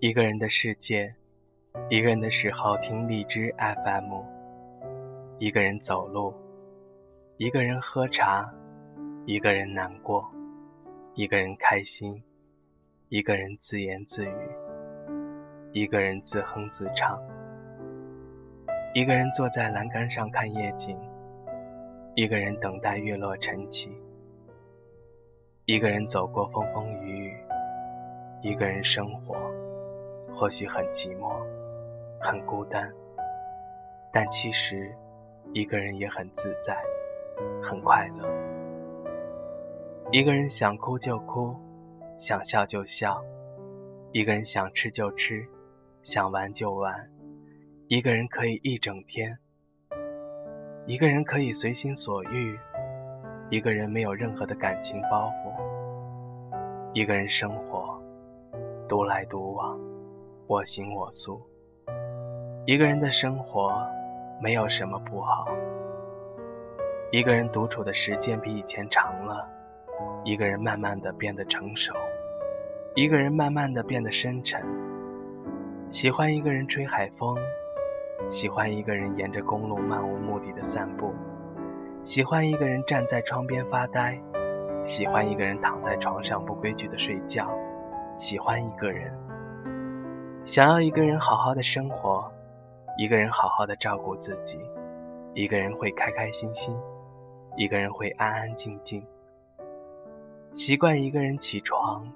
一个人的世界，一个人的时候听荔枝 FM。一个人走路，一个人喝茶，一个人难过，一个人开心，一个人自言自语，一个人自哼自唱。一个人坐在栏杆上看夜景，一个人等待月落晨起。一个人走过风风雨雨，一个人生活，或许很寂寞，很孤单，但其实一个人也很自在，很快乐。一个人想哭就哭，想笑就笑，一个人想吃就吃，想玩就玩，一个人可以一整天，一个人可以随心所欲。一个人没有任何的感情包袱，一个人生活，独来独往，我行我素。一个人的生活没有什么不好。一个人独处的时间比以前长了，一个人慢慢的变得成熟，一个人慢慢的变得深沉。喜欢一个人吹海风，喜欢一个人沿着公路漫无目的的散步。喜欢一个人站在窗边发呆，喜欢一个人躺在床上不规矩的睡觉，喜欢一个人，想要一个人好好的生活，一个人好好的照顾自己，一个人会开开心心，一个人会安安静静。习惯一个人起床，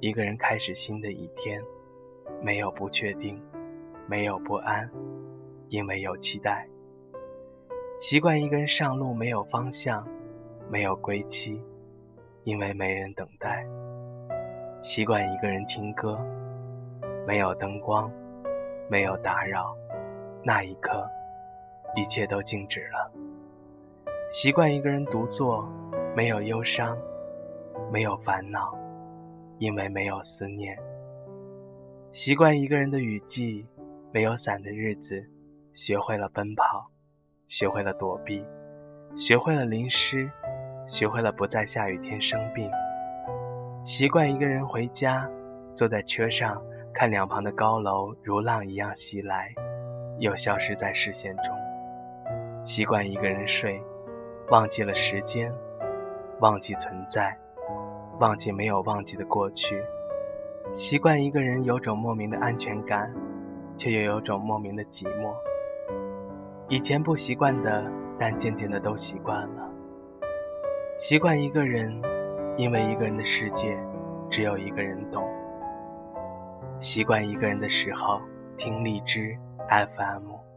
一个人开始新的一天，没有不确定，没有不安，因为有期待。习惯一个人上路，没有方向，没有归期，因为没人等待。习惯一个人听歌，没有灯光，没有打扰，那一刻，一切都静止了。习惯一个人独坐，没有忧伤，没有烦恼，因为没有思念。习惯一个人的雨季，没有伞的日子，学会了奔跑。学会了躲避，学会了淋湿，学会了不在下雨天生病。习惯一个人回家，坐在车上看两旁的高楼如浪一样袭来，又消失在视线中。习惯一个人睡，忘记了时间，忘记存在，忘记没有忘记的过去。习惯一个人有种莫名的安全感，却又有种莫名的寂寞。以前不习惯的，但渐渐的都习惯了。习惯一个人，因为一个人的世界只有一个人懂。习惯一个人的时候，听荔枝 FM。